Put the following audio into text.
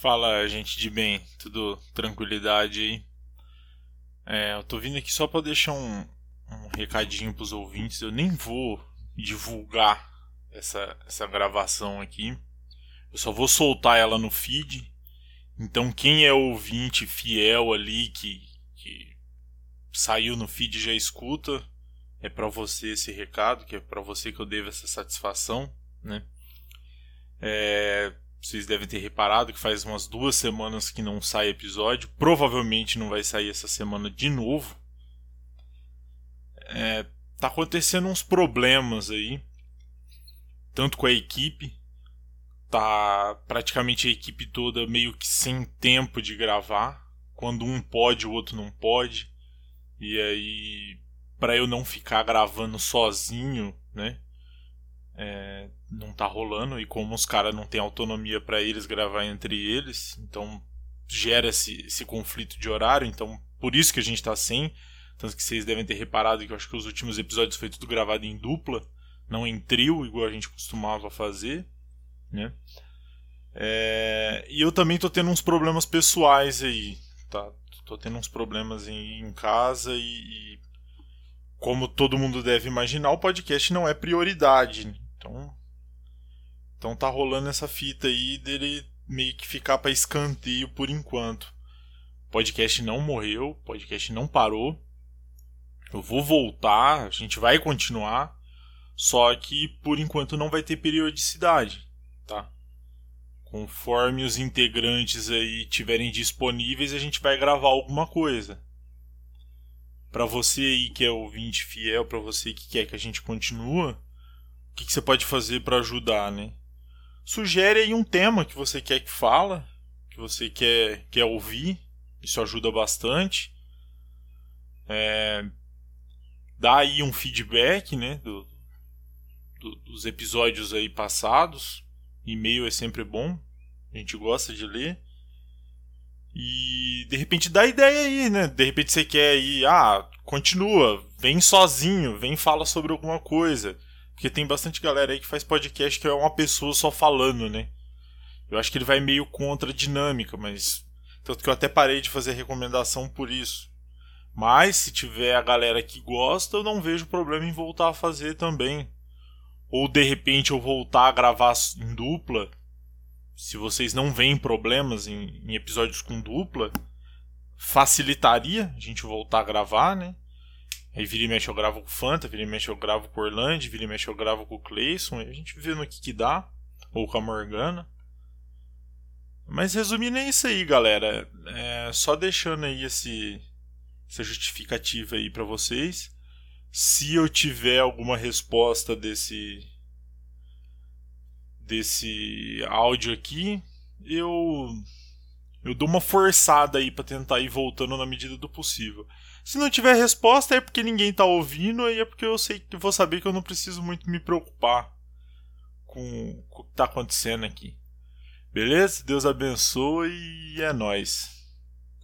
Fala, gente de bem, tudo tranquilidade aí? É, eu tô vindo aqui só para deixar um, um recadinho pros ouvintes. Eu nem vou divulgar essa, essa gravação aqui. Eu só vou soltar ela no feed. Então, quem é ouvinte fiel ali que, que saiu no feed já escuta, é para você esse recado, que é para você que eu devo essa satisfação, né? É, vocês devem ter reparado que faz umas duas semanas que não sai episódio. Provavelmente não vai sair essa semana de novo. É, tá acontecendo uns problemas aí. Tanto com a equipe. Tá praticamente a equipe toda meio que sem tempo de gravar. Quando um pode, o outro não pode. E aí, para eu não ficar gravando sozinho, né? É, não tá rolando e como os caras não têm autonomia para eles gravar entre eles, então gera esse, esse conflito de horário, então por isso que a gente tá sem, tanto que vocês devem ter reparado que eu acho que os últimos episódios foi tudo gravado em dupla, não em trio, igual a gente costumava fazer, né? É, e eu também tô tendo uns problemas pessoais aí, tá? Tô tendo uns problemas em, em casa e, e como todo mundo deve imaginar, o podcast não é prioridade. Então, tá rolando essa fita aí dele meio que ficar para escanteio por enquanto. O podcast não morreu, o podcast não parou. Eu vou voltar, a gente vai continuar, só que por enquanto não vai ter periodicidade, tá? Conforme os integrantes aí tiverem disponíveis, a gente vai gravar alguma coisa. Para você aí que é ouvinte fiel, para você que quer que a gente continue, o que, que você pode fazer para ajudar, né? Sugere aí um tema que você quer que fala, que você quer, quer ouvir. Isso ajuda bastante. É, dá aí um feedback né, do, do, dos episódios aí passados. E-mail é sempre bom. A gente gosta de ler. E de repente dá ideia aí, né? De repente você quer ir, ah, continua, vem sozinho, vem fala sobre alguma coisa. Porque tem bastante galera aí que faz podcast que é uma pessoa só falando, né? Eu acho que ele vai meio contra a dinâmica, mas. Tanto que eu até parei de fazer recomendação por isso. Mas se tiver a galera que gosta, eu não vejo problema em voltar a fazer também. Ou de repente eu voltar a gravar em dupla. Se vocês não veem problemas em, em episódios com dupla, facilitaria a gente voltar a gravar, né? Aí vira e mexe eu gravo com o Fanta, vira e mexe eu gravo com o Orlando, vira e mexe eu gravo com o Clayson, e a gente vê no que, que dá, ou com a Morgana. Mas resumindo é isso aí, galera. É, só deixando aí esse, essa justificativa aí para vocês. Se eu tiver alguma resposta desse desse áudio aqui, eu eu dou uma forçada aí para tentar ir voltando na medida do possível. Se não tiver resposta é porque ninguém tá ouvindo, aí é porque eu sei que vou saber que eu não preciso muito me preocupar com, com o que tá acontecendo aqui. Beleza? Deus abençoe e é nós.